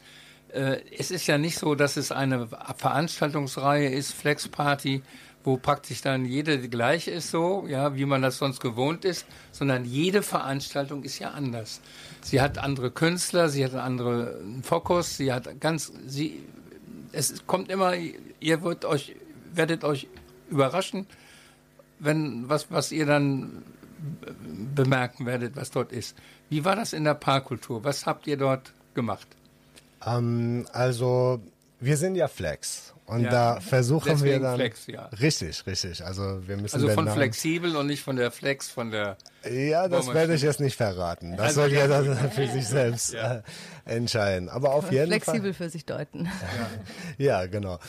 Äh, es ist ja nicht so, dass es eine Veranstaltungsreihe ist, Flex Party, wo praktisch dann jede gleich ist, so, ja, wie man das sonst gewohnt ist, sondern jede Veranstaltung ist ja anders. Sie hat andere Künstler, sie hat einen anderen Fokus, sie hat ganz, sie, es kommt immer, ihr wird euch, werdet euch überraschen, wenn, was, was ihr dann bemerken werdet, was dort ist. Wie war das in der Parkkultur? Was habt ihr dort gemacht? Ähm, also, wir sind ja Flex. Und Ja, da versuchen wir deswegen dann. Flex, ja. Richtig, richtig. Also, wir müssen Also von Namen- flexibel und nicht von der Flex, von der. Ja, das Bohrmaschine. werde ich jetzt nicht verraten. Das Also, soll ja. jeder für sich selbst äh, entscheiden. Aber auf jeden Fall. Flexibel für sich deuten. Ja, genau.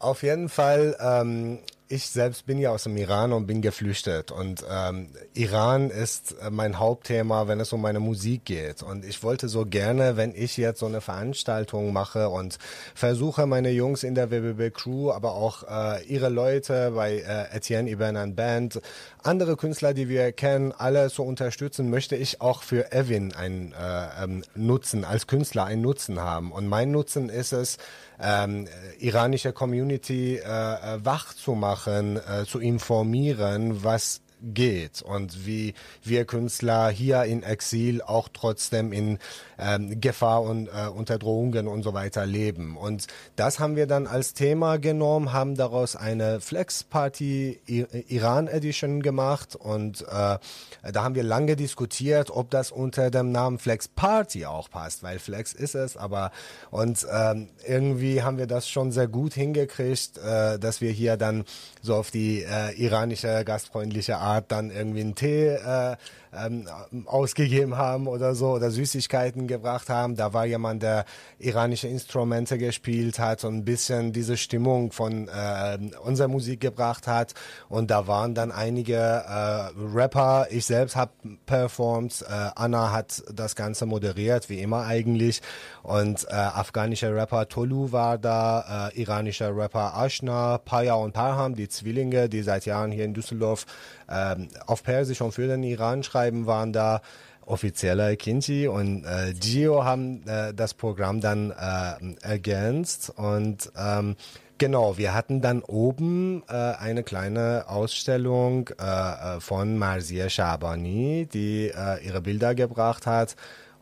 Auf jeden Fall, ähm, ich selbst bin ja aus dem Iran und bin geflüchtet. Und ähm, Iran ist äh, mein Hauptthema, wenn es um meine Musik geht. Und ich wollte so gerne, wenn ich jetzt so eine Veranstaltung mache und versuche, meine Jungs in der WBB Crew, aber auch äh, ihre Leute bei äh, Etienne Ibernan Band, andere Künstler, die wir kennen, alle zu unterstützen, möchte ich auch für Evin einen äh, ähm, Nutzen, als Künstler einen Nutzen haben. Und mein Nutzen ist es, ähm, äh, iranische Community äh, äh, wach zu machen, äh, zu informieren, was geht und wie wir Künstler hier in Exil auch trotzdem in ähm, Gefahr und äh, unter Drohungen und so weiter leben. Und das haben wir dann als Thema genommen, haben daraus eine Flex Party I Iran Edition gemacht und äh, da haben wir lange diskutiert, ob das unter dem Namen Flex Party auch passt, weil Flex ist es, aber und ähm, irgendwie haben wir das schon sehr gut hingekriegt, äh, dass wir hier dann so auf die äh, iranische gastfreundliche Art dann irgendwie einen Tee äh, ähm, ausgegeben haben oder so oder Süßigkeiten gebracht haben. Da war jemand, der iranische Instrumente gespielt hat und ein bisschen diese Stimmung von äh, unserer Musik gebracht hat. Und da waren dann einige äh, Rapper. Ich selbst habe performt. Äh, Anna hat das Ganze moderiert, wie immer eigentlich. Und äh, afghanischer Rapper Tolu war da, äh, iranischer Rapper Ashna, Paya und Parham, die Zwillinge, die seit Jahren hier in Düsseldorf ähm, auf Persisch und für den Iran schreiben, waren da offizieller Kinchi und äh, Gio haben äh, das Programm dann äh, ergänzt und ähm, Genau, wir hatten dann oben äh, eine kleine Ausstellung äh, äh, von Marzieh Shabani, die äh, ihre Bilder gebracht hat.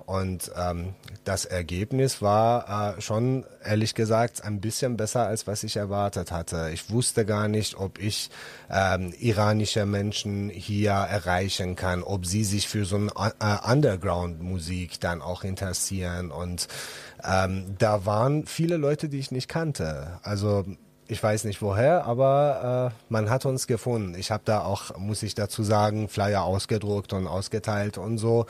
Und ähm, das Ergebnis war äh, schon, ehrlich gesagt, ein bisschen besser, als was ich erwartet hatte. Ich wusste gar nicht, ob ich ähm, iranische Menschen hier erreichen kann, ob sie sich für so eine äh, Underground-Musik dann auch interessieren. Und ähm, da waren viele Leute, die ich nicht kannte. Also ich weiß nicht woher, aber äh, man hat uns gefunden. Ich habe da auch, muss ich dazu sagen, Flyer ausgedruckt und ausgeteilt und so.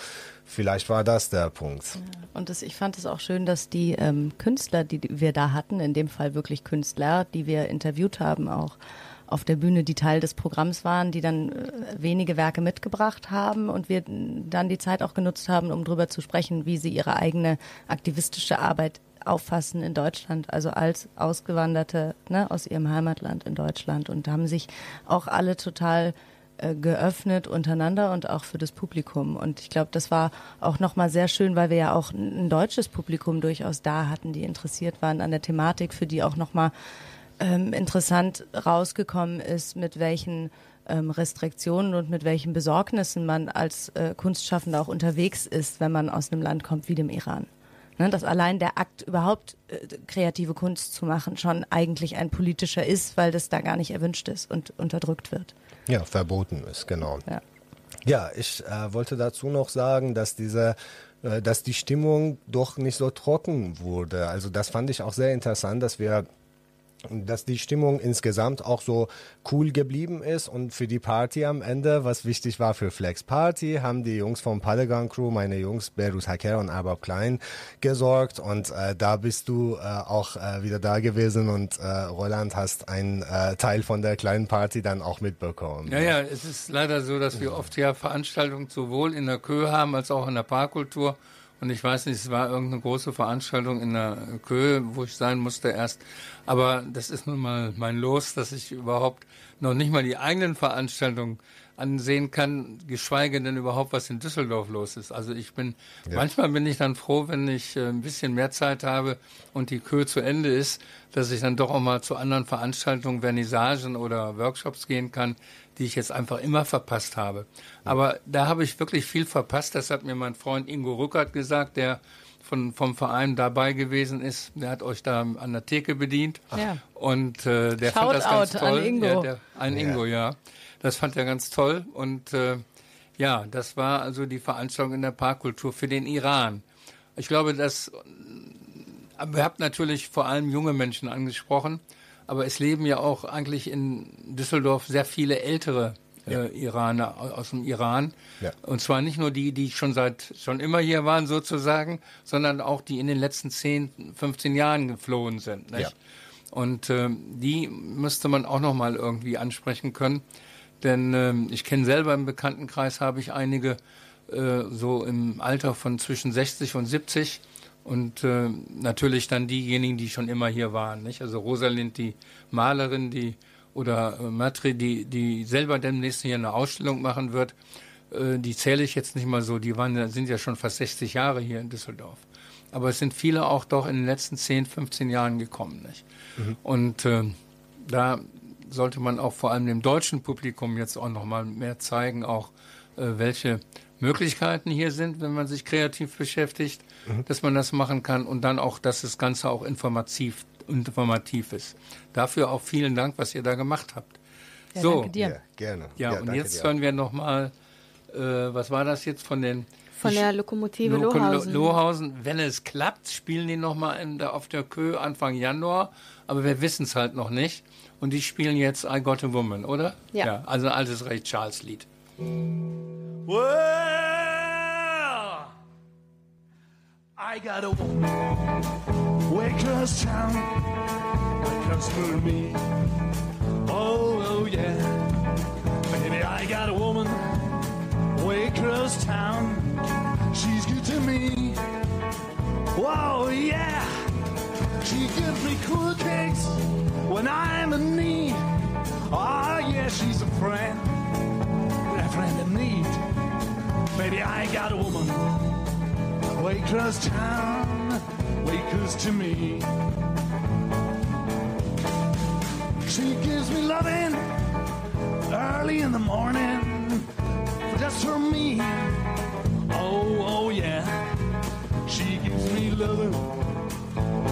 Vielleicht war das der Punkt. Und das, ich fand es auch schön, dass die ähm, Künstler, die wir da hatten, in dem Fall wirklich Künstler, die wir interviewt haben, auch auf der Bühne, die Teil des Programms waren, die dann äh, wenige Werke mitgebracht haben und wir dann die Zeit auch genutzt haben, um darüber zu sprechen, wie sie ihre eigene aktivistische Arbeit auffassen in Deutschland, also als Ausgewanderte ne, aus ihrem Heimatland in Deutschland und haben sich auch alle total äh, geöffnet untereinander und auch für das Publikum. Und ich glaube, das war auch nochmal sehr schön, weil wir ja auch ein deutsches Publikum durchaus da hatten, die interessiert waren an der Thematik, für die auch nochmal ähm, interessant rausgekommen ist, mit welchen ähm, Restriktionen und mit welchen Besorgnissen man als äh, Kunstschaffender auch unterwegs ist, wenn man aus einem Land kommt wie dem Iran. Ne, dass allein der Akt überhaupt äh, kreative Kunst zu machen schon eigentlich ein politischer ist, weil das da gar nicht erwünscht ist und unterdrückt wird. Ja, verboten ist, genau. Ja. Ja, ich äh, wollte dazu noch sagen, dass diese äh, dass die Stimmung doch nicht so trocken wurde. Also das fand ich auch sehr interessant, dass wir dass die Stimmung insgesamt auch so cool geblieben ist und für die Party am Ende, was wichtig war für Flex Party, haben die Jungs vom Padagon Crew, meine Jungs Berus Hacker und Arbab Klein gesorgt und äh, da bist du äh, auch äh, wieder da gewesen und äh, Roland hast einen äh, Teil von der kleinen Party dann auch mitbekommen. Ja, ja, es ist leider so, dass wir oft ja Veranstaltungen sowohl in der Kö haben als auch in der Parkkultur. Und ich weiß nicht, es war irgendeine große Veranstaltung in der Kö, wo ich sein musste erst. Aber das ist nun mal mein Los, dass ich überhaupt noch nicht mal die eigenen Veranstaltungen ansehen kann, geschweige denn überhaupt, was in Düsseldorf los ist. Also ich bin, Ja. manchmal bin ich dann froh, wenn ich äh, ein bisschen mehr Zeit habe und die Kö zu Ende ist, dass ich dann doch auch mal zu anderen Veranstaltungen, Vernissagen oder Workshops gehen kann, die ich jetzt einfach immer verpasst habe. Aber da habe ich wirklich viel verpasst. Das hat mir mein Freund Ingo Rückert gesagt, der von, vom Verein dabei gewesen ist. Der hat euch da an der Theke bedient. Ja. Und äh, der fand das ganz toll. an Ingo. Ja, der, ein Ingo, ja. Das fand er ganz toll. Und äh, ja, das war also die Veranstaltung in der Parkkultur für den Iran. Ich glaube, dass aber ihr habt natürlich vor allem junge Menschen angesprochen, aber es leben ja auch eigentlich in Düsseldorf sehr viele ältere äh, Iraner au- aus dem Iran. Ja. Und zwar nicht nur die, die schon seit schon immer hier waren sozusagen, sondern auch die in den letzten 10, 15 Jahren geflohen sind. Nicht? Ja. Und ähm, die müsste man auch noch mal irgendwie ansprechen können, denn ähm, ich kenne selber im Bekanntenkreis habe ich einige äh, so im Alter von zwischen 60 und 70 und äh, natürlich dann diejenigen, die schon immer hier waren. Nicht? Also Rosalind, die Malerin, die oder äh, Matri, die, die selber demnächst hier eine Ausstellung machen wird, äh, die zähle ich jetzt nicht mal so. Die waren, sind ja schon fast 60 Jahre hier in Düsseldorf. Aber es sind viele auch doch in den letzten 10, 15 Jahren gekommen. Nicht? Und äh, da sollte man auch vor allem dem deutschen Publikum jetzt auch noch mal mehr zeigen, auch äh, welche Möglichkeiten hier sind, wenn man sich kreativ beschäftigt, dass man das machen kann und dann auch, dass das Ganze auch informativ, informativ ist. Dafür auch vielen Dank, was ihr da gemacht habt. Ja, so, danke dir. Ja, gerne. ja, und danke jetzt hören wir noch mal, äh, was war das jetzt von den Von der Lokomotive Loko- Lohausen. Lohausen. Wenn es klappt, spielen die noch mal in der, auf der Kö Anfang Januar, aber wir wissen es halt noch nicht. Und die spielen jetzt I Got a Woman, oder? Ja. also ein altes Ray Charles Lied. Well, I got a across town, way across for me. Oh, oh yeah, baby, I got a woman way across town. She's good to me. Whoa, yeah, she gives me cool cakes when I'm in need. Oh yeah, she's a friend a friend in need. Baby, I got a woman across town, close to me. She gives me loving early in the morning, just for me. Oh, oh yeah, she gives me loving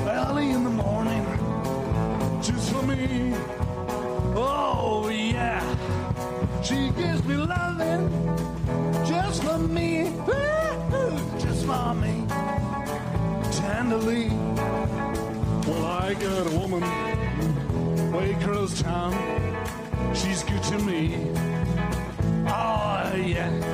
early in the morning, just for me. Oh yeah. She gives me loving just for me, Me, tenderly. Well, I got a woman Waitrose town. She's good to me. Oh, yeah.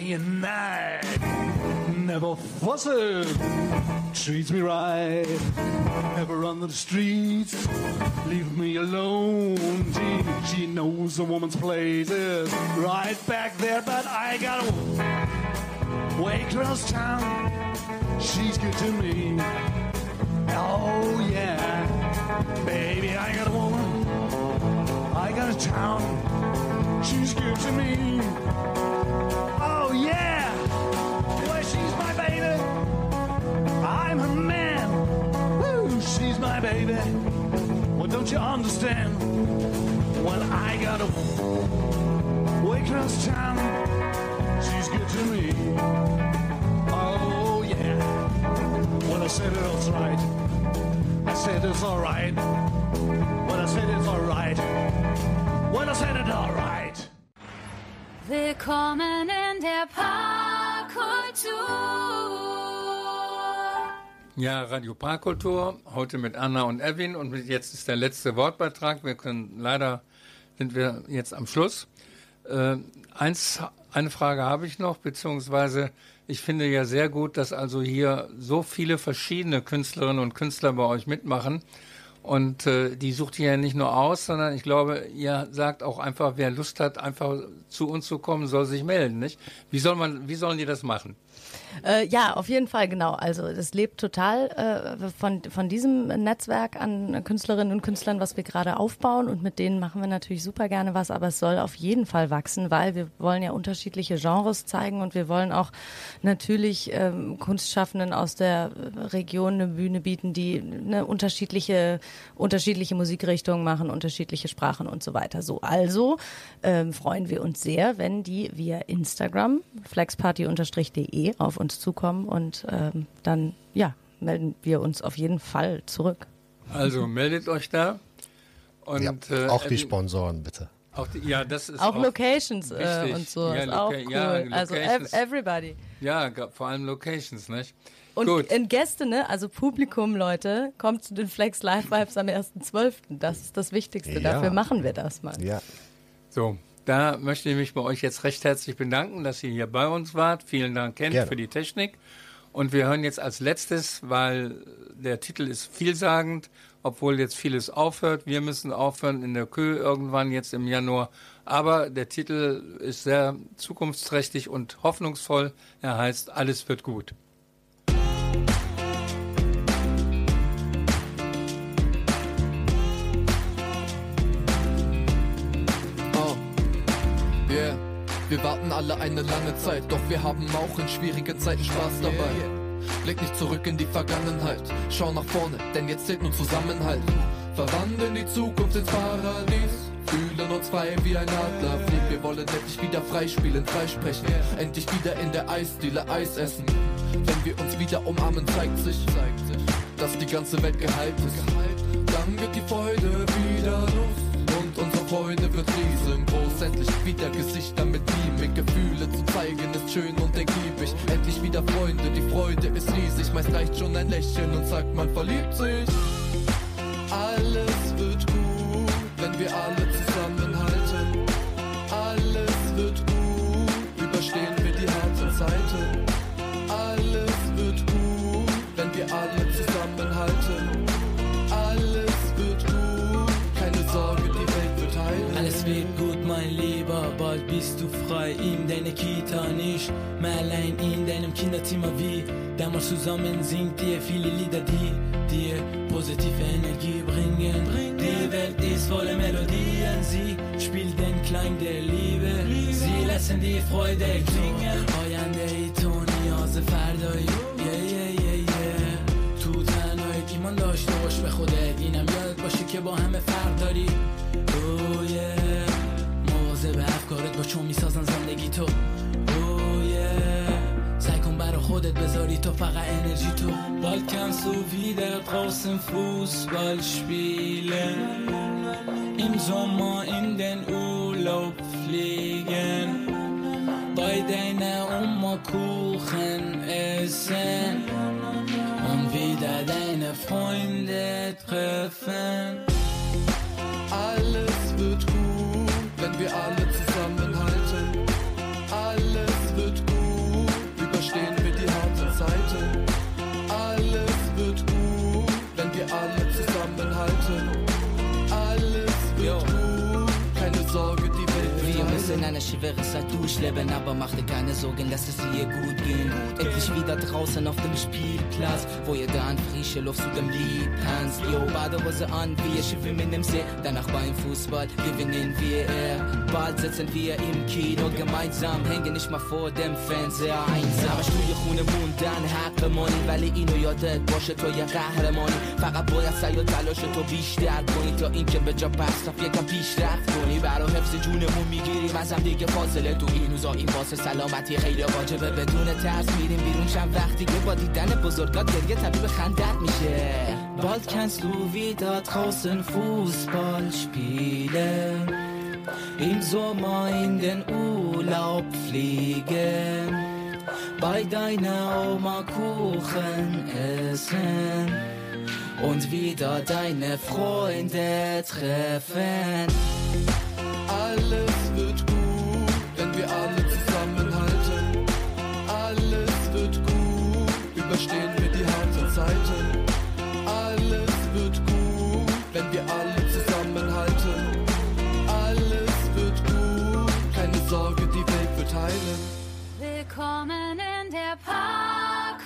And night. Never fussing, treats me right. Never on the streets, leave me alone. She, she knows a woman's place is right back there, but I got a waitress town. She's good to me. Oh yeah, baby, I got a woman. I got a town. She's good to me. Oh yeah, well she's my baby. I'm her man. Woo, she's my baby. Well, don't you understand? Well, I got a waitress town. She's good to me. Oh yeah. Well, I said it was right. I said it's alright. Well, I said it's alright. Well, I said it alright. Willkommen in der Parkkultur. Ja, Radio Parkkultur, heute mit Anna und Erwin und jetzt ist der letzte Wortbeitrag. Wir können leider sind wir jetzt am Schluss. Äh, eins, eine Frage habe ich noch, beziehungsweise ich finde ja sehr gut, dass also hier so viele verschiedene Künstlerinnen und Künstler bei euch mitmachen. Und äh, die sucht ihr ja nicht nur aus, sondern ich glaube, ihr sagt auch einfach, wer Lust hat, einfach zu uns zu kommen, soll sich melden, nicht? Wie soll man, wie sollen die das machen? Äh, ja, auf jeden Fall, genau. Also das lebt total äh, von, von diesem Netzwerk an Künstlerinnen und Künstlern, was wir gerade aufbauen. Und mit denen machen wir natürlich super gerne was, aber es soll auf jeden Fall wachsen, weil wir wollen ja unterschiedliche Genres zeigen und wir wollen auch natürlich ähm, Kunstschaffenden aus der Region eine Bühne bieten, die eine unterschiedliche, unterschiedliche Musikrichtungen machen, unterschiedliche Sprachen und so weiter. So, also ähm, freuen wir uns sehr, wenn die via Instagram flexparty-de auf uns zukommen und ähm, dann ja melden wir uns auf jeden Fall zurück. Also meldet euch da. Und, Ja, äh, auch die Erwin- Sponsoren, bitte. Auch die, ja, das ist Auch auch Locations äh, und so Ja, ist auch cool. ja, also everybody. Ja, vor allem Locations, nicht? Und Gut. in Gäste, ne, also Publikum, Leute, kommt zu den Flex Live Vibes am 1.12. Das ist das Wichtigste. Ja. Dafür machen wir das, Mann. Ja. So, da möchte ich mich bei euch jetzt recht herzlich bedanken, dass ihr hier bei uns wart. Vielen Dank, Ken, Gerne. für die Technik. Und wir hören jetzt als letztes, weil der Titel ist vielsagend, obwohl jetzt vieles aufhört. Wir müssen aufhören in der Kö irgendwann jetzt im Januar. Aber der Titel ist sehr zukunftsträchtig und hoffnungsvoll. Er heißt Alles wird gut. Wir warten alle eine lange Zeit, doch wir haben auch in schwierigen Zeiten Spaß dabei. Blick nicht zurück in die Vergangenheit, schau nach vorne, denn jetzt zählt nur Zusammenhalt. Verwandeln die Zukunft ins Paradies, fühlen uns frei wie ein Adlerflieg. Wir wollen endlich wieder frei spielen, frei sprechen, endlich wieder in der Eisdiele Eis essen. Wenn wir uns wieder umarmen, zeigt sich, dass die ganze Welt geheilt ist. Dann wird die Freude wieder los unsere Freude wird riesengroß. Endlich wieder Gesichter mit Mimik, Gefühle zu zeigen ist schön und ergiebig. Endlich wieder Freunde, die Freude ist riesig. Meist reicht schon ein Lächeln und sagt, man verliebt sich. Alles wird gut, wenn wir alle bald bist du frei in deiner Kita, nicht mehr allein in deinem Kinderzimmer wie damals zusammen singt ihr viele Lieder, die dir positive Energie bringen. Die Welt ist voller Melodien, sie spielt den Klang der Liebe, sie lässt پسندی فایده تو آینده ای تو نیاز فردایی یه یه یه یه تو تنهایی ایمان داشته باش به خودت اینم یادت باشه که با همه فرق داری چون میسازن زندگی تو اوه یه سعی کن برا خودت بذاری تو فقط انرژی تو Bald kannst du wieder draußen Fußball spielen Im Sommer in den Urlaub fliegen Bei deiner Oma Kuchen essen Und wieder deine Freunde treffen Alles wird gut, wenn wir alle müssen eine schwere Zeit durchleben, aber mach dir keine Sorgen, lass es dir gut gehen. Endlich wieder draußen auf dem Spielplatz, wo jeder an frische Luft zu dem Lied tanzt. Jo, Badehose an, wir schwimmen im See, danach beim Fußball gewinnen wir. Bald sitzen wir im Kino gemeinsam, hängen nicht mal vor dem Fernseher einsam. همش توی خونه موندن حقمانی ولی اینو یادت باشه تو یه قهرمانی فقط باید سعی و تلاش تو بیشتر کنی تا اینکه به جا بستف یکم پیشرفت کنی برا حفظ جونمون میگیریم از هم دیگه فاصله تو این روزا این واسه سلامتی خیلی واجبه بدون ترس میریم بیرون چند وقت دیگه با دیدن بزرگات گریه طبیب خندت میشه Bald kannst du wieder draußen Fußball spielen Im Sommer in den Urlaub fliegen Bei deiner Oma Kuchen essen Und wieder deine Freunde treffen Alles wird gut, Überstehen wir die harten Zeiten. Alles wird gut, wenn wir alle zusammenhalten. Alles wird gut, keine Sorge, die Welt wird heilen. Willkommen in der Parkkultur.